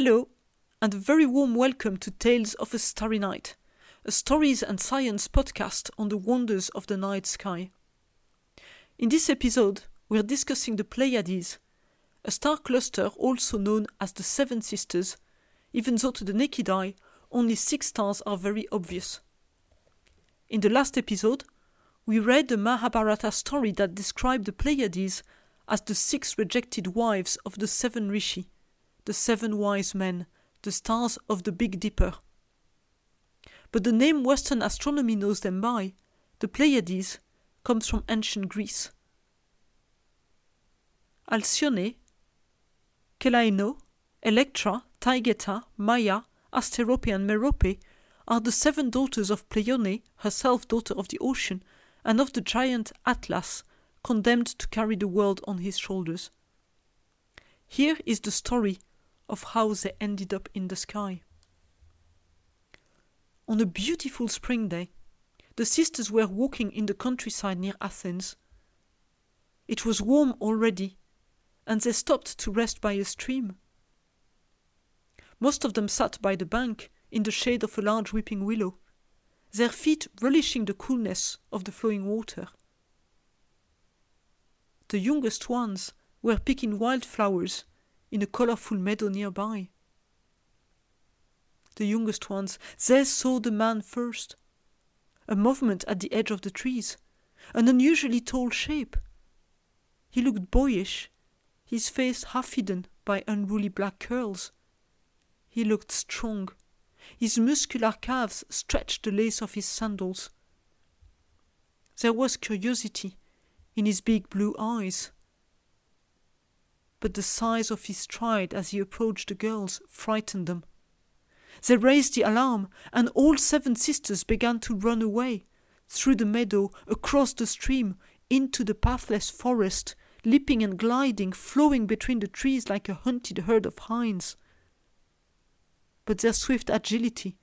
Hello, and a very warm welcome to Tales of a Starry Night, a stories and science podcast on the wonders of the night sky. In this episode, we're discussing the Pleiades, a star cluster also known as the Seven Sisters, even though to the naked eye, only six stars are very obvious. In the last episode, we read the Mahabharata story that described the Pleiades as the six rejected wives of the seven rishi, the seven wise men, the stars of the Big Dipper. But the name Western astronomy knows them by, the Pleiades, comes from ancient Greece. Alcyone, Celaeno, Electra, Taygeta, Maia, Asterope, and Merope are the seven daughters of Pleione, herself daughter of the ocean, and of the giant Atlas, condemned to carry the world on his shoulders. Here is the story of how they ended up in the sky. On a beautiful spring day, the sisters were walking in the countryside near Athens. It was warm already, and they stopped to rest by a stream. Most of them sat by the bank in the shade of a large weeping willow, their feet relishing the coolness of the flowing water. The youngest ones were picking wildflowers in a colorful meadow nearby. The youngest ones, they saw the man first. A movement at the edge of the trees, an unusually tall shape. He looked boyish, his face half hidden by unruly black curls. He looked strong. His muscular calves stretched the lace of his sandals. There was curiosity in his big blue eyes. But the size of his stride as he approached the girls frightened them. They raised the alarm, and all seven sisters began to run away, through the meadow, across the stream, into the pathless forest, leaping and gliding, flowing between the trees like a hunted herd of hinds. But their swift agility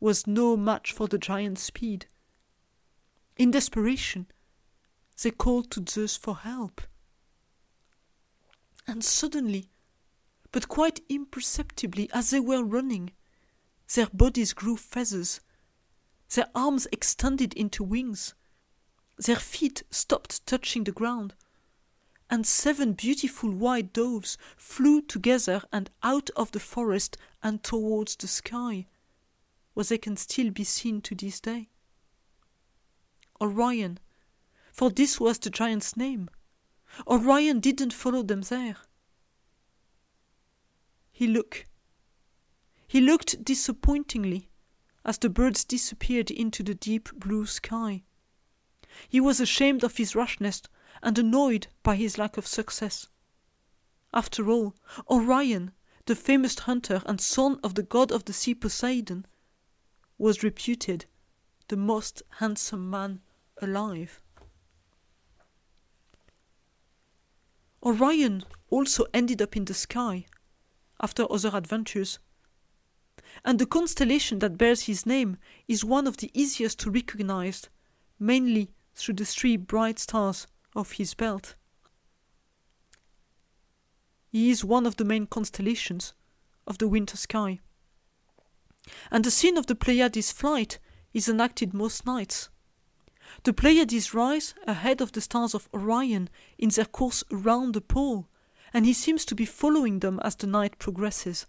was no match for the giant's speed. In desperation, they called to Zeus for help. And suddenly, but quite imperceptibly as they were running, their bodies grew feathers, their arms extended into wings, their feet stopped touching the ground, and seven beautiful white doves flew together and out of the forest and towards the sky, where they can still be seen to this day. Orion, for this was the giant's name. Orion didn't follow them there. He looked. He looked disappointingly as the birds disappeared into the deep blue sky. He was ashamed of his rashness and annoyed by his lack of success. After all, Orion, the famous hunter and son of the god of the sea Poseidon, was reputed the most handsome man alive. Orion also ended up in the sky after other adventures. And the constellation that bears his name is one of the easiest to recognize, mainly through the three bright stars of his belt. He is one of the main constellations of the winter sky. And the scene of the Pleiades' flight is enacted most nights. The Pleiades rise ahead of the stars of Orion in their course around the pole, and he seems to be following them as the night progresses.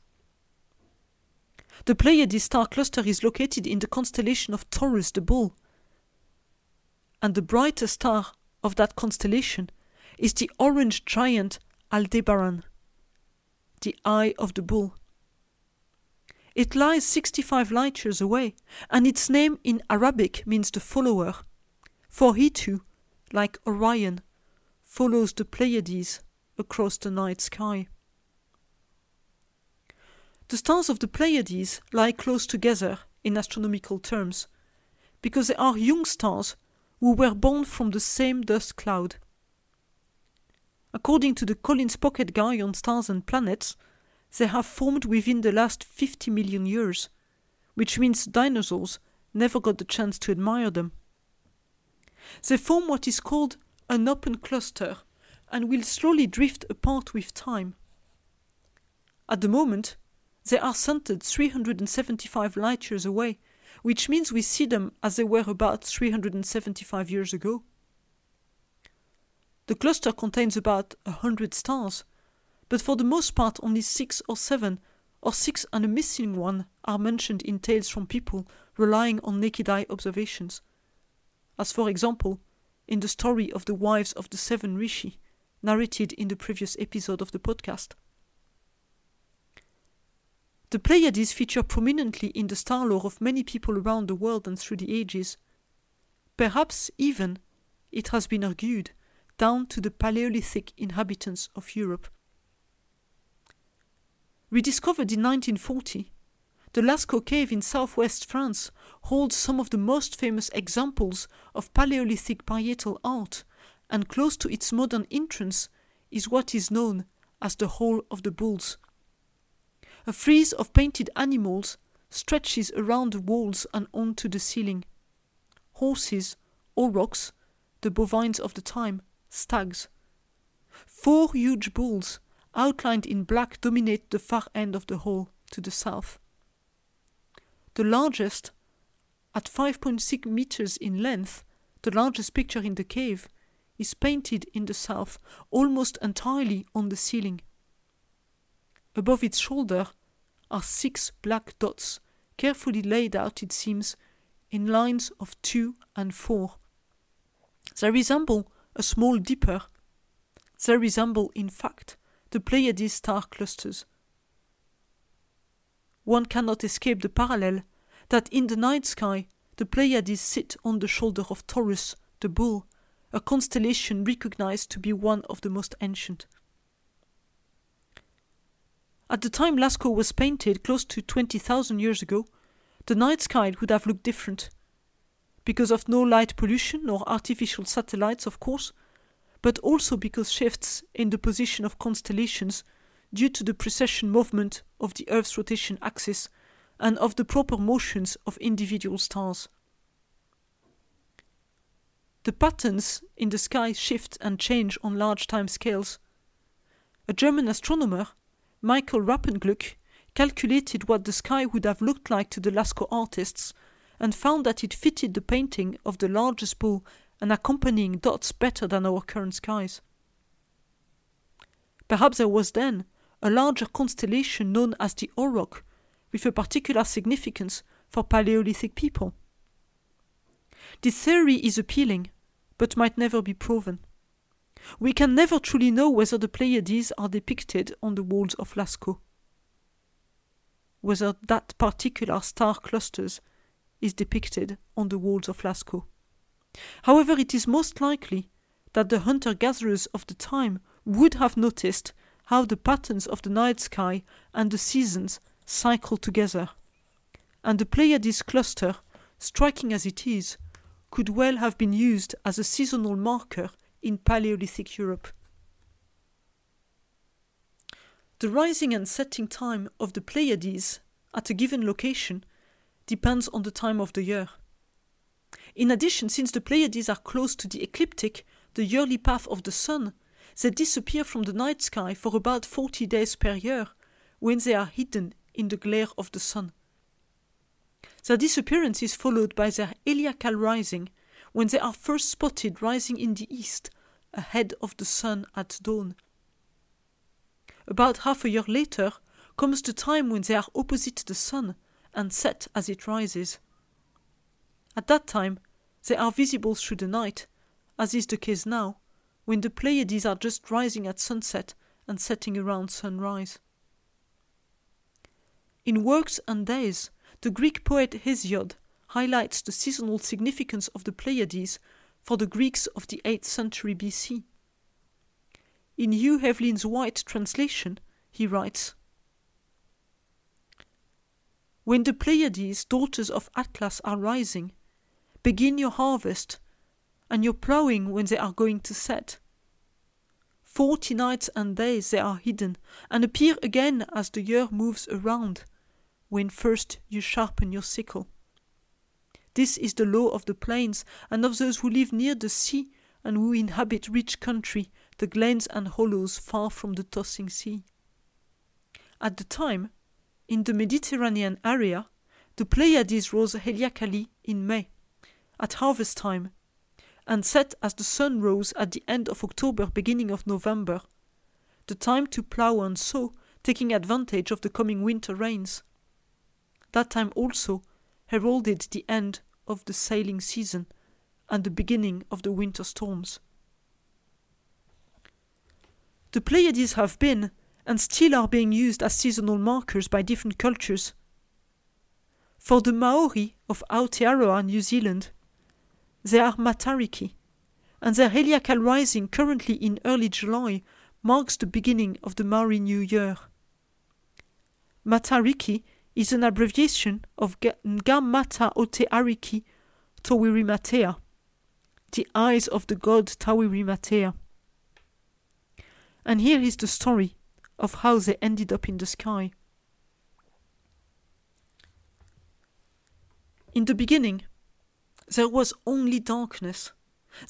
The Pleiades star cluster is located in the constellation of Taurus the Bull, and the brightest star of that constellation is the orange giant Aldebaran, the Eye of the Bull. It lies 65 light years away, and its name in Arabic means the follower, for he too, like Orion, follows the Pleiades across the night sky. The stars of the Pleiades lie close together in astronomical terms, because they are young stars who were born from the same dust cloud. According to the Collins Pocket Guide on Stars and Planets, they have formed within the last 50 million years, which means dinosaurs never got the chance to admire them. They form what is called an open cluster and will slowly drift apart with time. At the moment, they are centered 375 light years away, which means we see them as they were about 375 years ago. The cluster contains about a hundred stars, but for the most part only six or seven, or six and a missing one, are mentioned in tales from people relying on naked eye observations. As for example, in the story of the wives of the seven rishi, narrated in the previous episode of the podcast. The Pleiades feature prominently in the star lore of many people around the world and through the ages. Perhaps even, it has been argued, down to the Paleolithic inhabitants of Europe. Rediscovered in 1940, the Lascaux cave in southwest France holds some of the most famous examples of Paleolithic parietal art, and close to its modern entrance is what is known as the Hall of the Bulls. A frieze of painted animals stretches around the walls and onto the ceiling. Horses, aurochs, the bovines of the time, stags. Four huge bulls, outlined in black, dominate the far end of the hall to the south. The largest, at 5.6 meters in length, the largest picture in the cave, is painted in the south almost entirely on the ceiling. Above its shoulder are six black dots, carefully laid out, it seems, in lines of two and four. They resemble a small dipper. They resemble, in fact, the Pleiades star clusters. One cannot escape the parallel that in the night sky the Pleiades sit on the shoulder of Taurus, the bull, a constellation recognized to be one of the most ancient. At the time Lascaux was painted, close to 20,000 years ago, the night sky would have looked different. Because of no light pollution or artificial satellites, of course, but also because shifts in the position of constellations due to the precession movement of the Earth's rotation axis and of the proper motions of individual stars. The patterns in the sky shift and change on large time scales. A German astronomer, Michael Rappenglück, calculated what the sky would have looked like to the Lascaux artists and found that it fitted the painting of the largest bull and accompanying dots better than our current skies. Perhaps there was then a larger constellation known as the Auroch, with a particular significance for Paleolithic people. This theory is appealing, but might never be proven. We can never truly know whether the Pleiades are depicted on the walls of Lascaux. Whether that particular star clusters is depicted on the walls of Lascaux. However, it is most likely that the hunter gatherers of the time would have noticed how the patterns of the night sky and the seasons cycle together. And the Pleiades cluster, striking as it is, could well have been used as a seasonal marker in Paleolithic Europe. The rising and setting time of the Pleiades at a given location depends on the time of the year. In addition, since the Pleiades are close to the ecliptic, the yearly path of the sun, they disappear from the night sky for about 40 days per year when they are hidden in the glare of the sun. Their disappearance is followed by their heliacal rising when they are first spotted rising in the east ahead of the sun at dawn. About half a year later comes the time when they are opposite the sun and set as it rises. At that time, they are visible through the night, as is the case now, when the Pleiades are just rising at sunset and setting around sunrise. In Works and Days, the Greek poet Hesiod highlights the seasonal significance of the Pleiades for the Greeks of the 8th century BC. In Hugh Evelyn-White translation, he writes When the Pleiades, daughters of Atlas, are rising, Begin your harvest and your plowing when they are going to set. Forty nights and days they are hidden, and appear again as the year moves around, when first you sharpen your sickle. This is the law of the plains and of those who live near the sea and who inhabit rich country, the glens and hollows far from the tossing sea. At the time, in the Mediterranean area, the Pleiades rose heliacally in May, at harvest time, and set as the sun rose at the end of October, beginning of November, the time to plough and sow, taking advantage of the coming winter rains. That time also heralded the end of the sailing season and the beginning of the winter storms. The Pleiades have been and still are being used as seasonal markers by different cultures. For the Maori of Aotearoa, New Zealand, they are Matariki, and their heliacal rising currently in early July marks the beginning of the Maori New Year. Matariki is an abbreviation of Ngamata Oteariki Tawhirimatea, the eyes of the god Tawhirimatea. And here is the story of how they ended up in the sky. In the beginning, there was only darkness.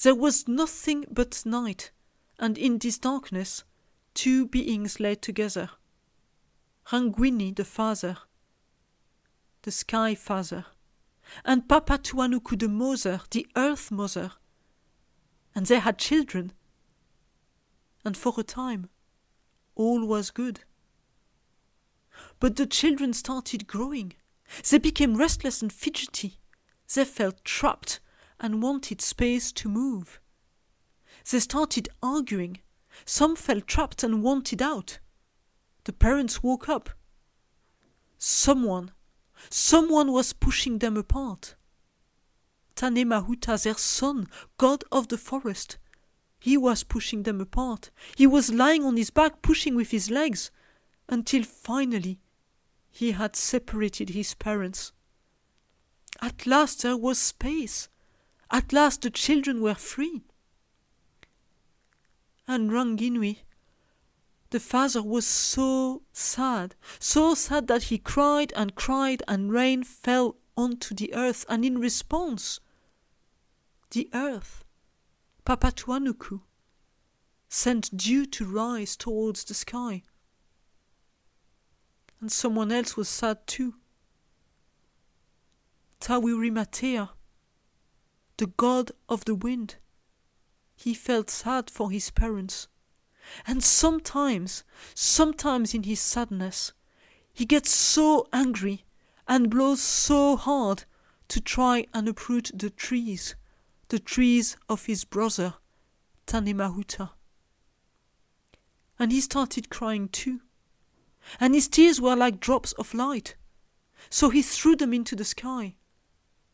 There was nothing but night, and in this darkness, two beings lay together Ranginui the father, the sky father, and Papatuanuku the mother, the earth mother. And they had children. And for a time, all was good. But the children started growing. They became restless and fidgety. They felt trapped and wanted space to move. They started arguing. Some felt trapped and wanted out. The parents woke up. Someone, someone was pushing them apart. Tanemahuta, their son, god of the forest, he was pushing them apart. He was lying on his back, pushing with his legs, until finally he had separated his parents. At last there was space. At last the children were free. And Ranginui, the father was so sad, so sad that he cried and cried, and rain fell onto the earth, and in response, the earth Papatuanuku, sent dew to rise towards the sky. And someone else was sad too. Tawhirimatea, the god of the wind. He felt sad for his parents. And sometimes, sometimes in his sadness, he gets so angry and blows so hard to try and uproot the trees the trees of his brother, Tanemahuta. And he started crying too. And his tears were like drops of light. So he threw them into the sky,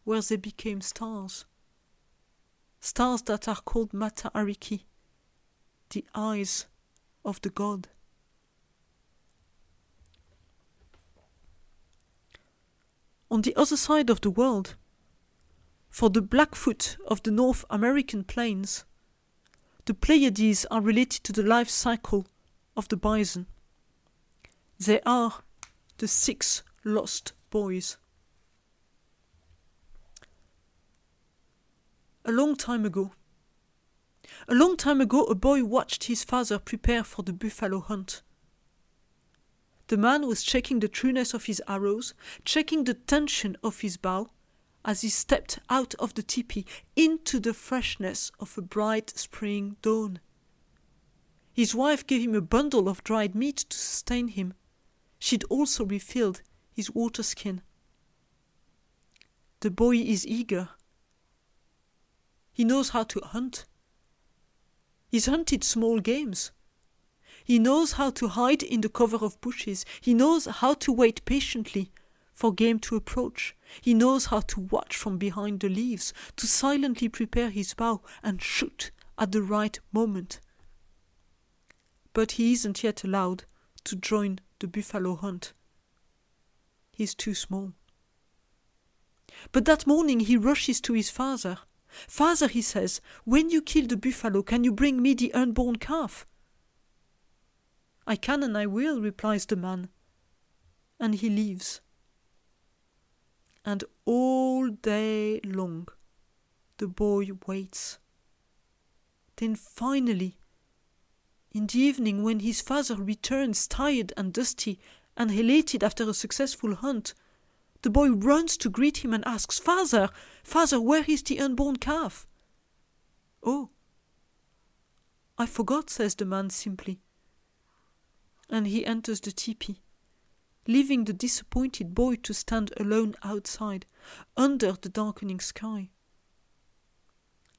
where they became stars. Stars that are called Mata Ariki, the eyes of the god. On the other side of the world, for the Blackfoot of the North American plains, the Pleiades are related to the life cycle of the bison. They are the six lost boys. A long time ago, a long time ago, a boy watched his father prepare for the buffalo hunt. The man was checking the trueness of his arrows, checking the tension of his bow, as he stepped out of the teepee into the freshness of a bright spring dawn. His wife gave him a bundle of dried meat to sustain him. She'd also refilled his water skin. The boy is eager. He knows how to hunt. He's hunted small games. He knows how to hide in the cover of bushes. He knows how to wait patiently for game to approach. He knows how to watch from behind the leaves, to silently prepare his bow and shoot at the right moment. But he isn't yet allowed to join the buffalo hunt. He's too small. But that morning he rushes to his father. Father, he says, when you kill the buffalo, can you bring me the unborn calf? I can and I will, replies the man. And he leaves and all day long the boy waits. Then finally, in the evening, when his father returns tired and dusty and elated after a successful hunt, the boy runs to greet him and asks, Father, Father, where is the unborn calf? Oh, I forgot, says the man simply. And he enters the teepee, leaving the disappointed boy to stand alone outside, under the darkening sky.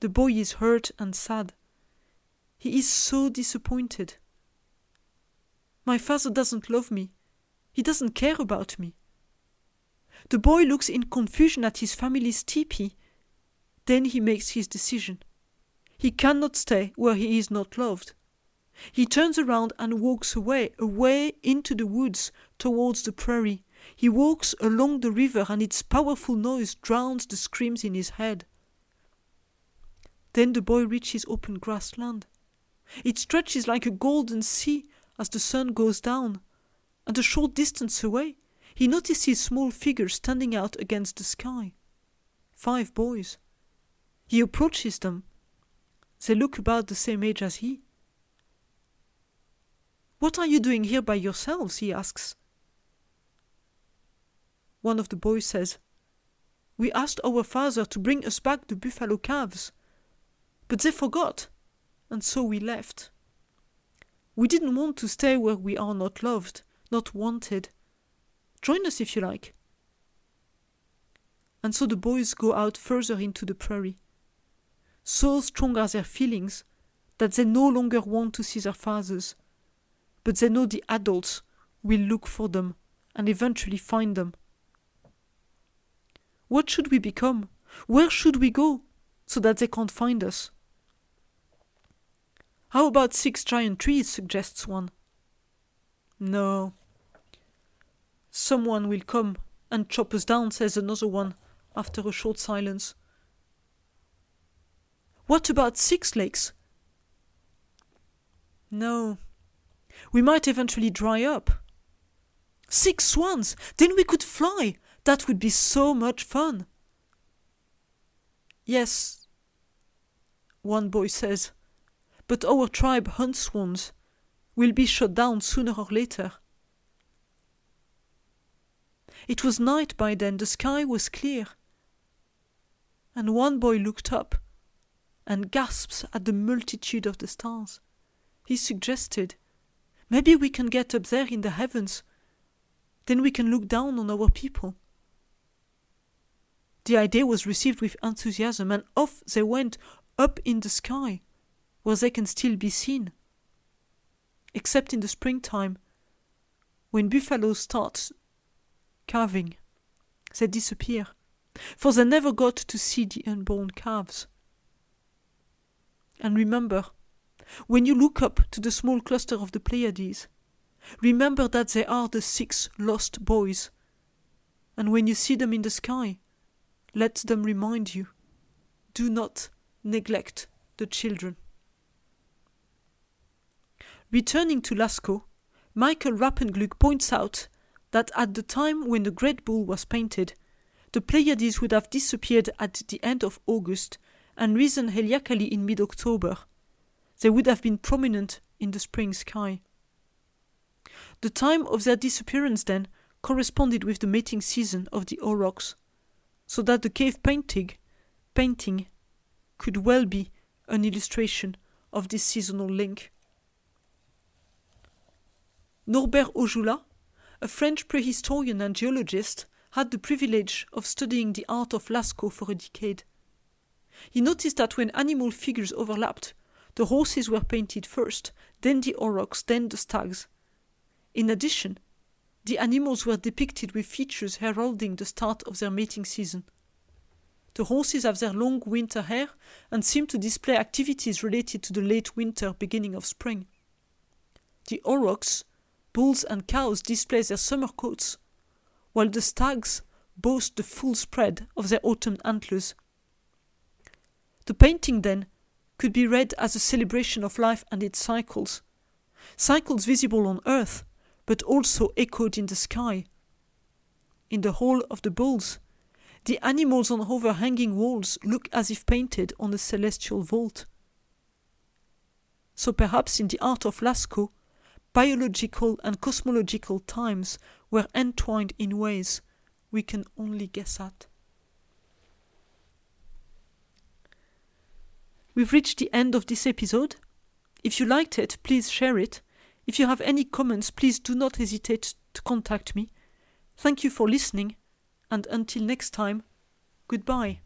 The boy is hurt and sad. He is so disappointed. My father doesn't love me. He doesn't care about me. The boy looks in confusion at his family's teepee. Then he makes his decision. He cannot stay where he is not loved. He turns around and walks away, away into the woods towards the prairie. He walks along the river, and its powerful noise drowns the screams in his head. Then the boy reaches open grassland. It stretches like a golden sea as the sun goes down, and a short distance away he notices small figures standing out against the sky. Five boys. He approaches them. They look about the same age as he. What are you doing here by yourselves? he asks. One of the boys says, We asked our father to bring us back the buffalo calves, but they forgot, and so we left. We didn't want to stay where we are not loved, not wanted. Join us if you like. And so the boys go out further into the prairie. So strong are their feelings that they no longer want to see their fathers, but they know the adults will look for them and eventually find them. What should we become? Where should we go so that they can't find us? How about six giant trees? suggests one. No, Someone will come and chop us down, says another one, after a short silence. What about six lakes? No. We might eventually dry up. Six swans! Then we could fly! That would be so much fun! Yes, one boy says, but our tribe hunts swans. We'll be shot down sooner or later. It was night by then, the sky was clear. And one boy looked up and gasps at the multitude of the stars. He suggested, Maybe we can get up there in the heavens. Then we can look down on our people. The idea was received with enthusiasm, and off they went up in the sky, where they can still be seen. Except in the springtime, when buffaloes start calving. They disappear, for they never got to see the unborn calves. And remember, when you look up to the small cluster of the Pleiades, remember that they are the six lost boys. And when you see them in the sky, let them remind you do not neglect the children. Returning to Lascaux, Michael Rappenglück points out that at the time when the Great Bull was painted, the Pleiades would have disappeared at the end of August and risen heliacally in mid October. They would have been prominent in the spring sky. The time of their disappearance then corresponded with the mating season of the aurochs, so that the cave painting, painting could well be an illustration of this seasonal link. Norbert Aujoulat a French prehistorian and geologist, had the privilege of studying the art of Lascaux for a decade. He noticed that when animal figures overlapped, the horses were painted first, then the aurochs, then the stags. In addition, the animals were depicted with features heralding the start of their mating season. The horses have their long winter hair and seem to display activities related to the late winter, beginning of spring. The aurochs bulls and cows display their summer coats, while the stags boast the full spread of their autumn antlers. The painting, then, could be read as a celebration of life and its cycles, cycles visible on earth, but also echoed in the sky. In the hall of the bulls, the animals on overhanging walls look as if painted on a celestial vault. So perhaps in the art of Lascaux, biological and cosmological times were entwined in ways we can only guess at. We've reached the end of this episode. If you liked it, please share it. If you have any comments, please do not hesitate to contact me. Thank you for listening, and until next time, goodbye.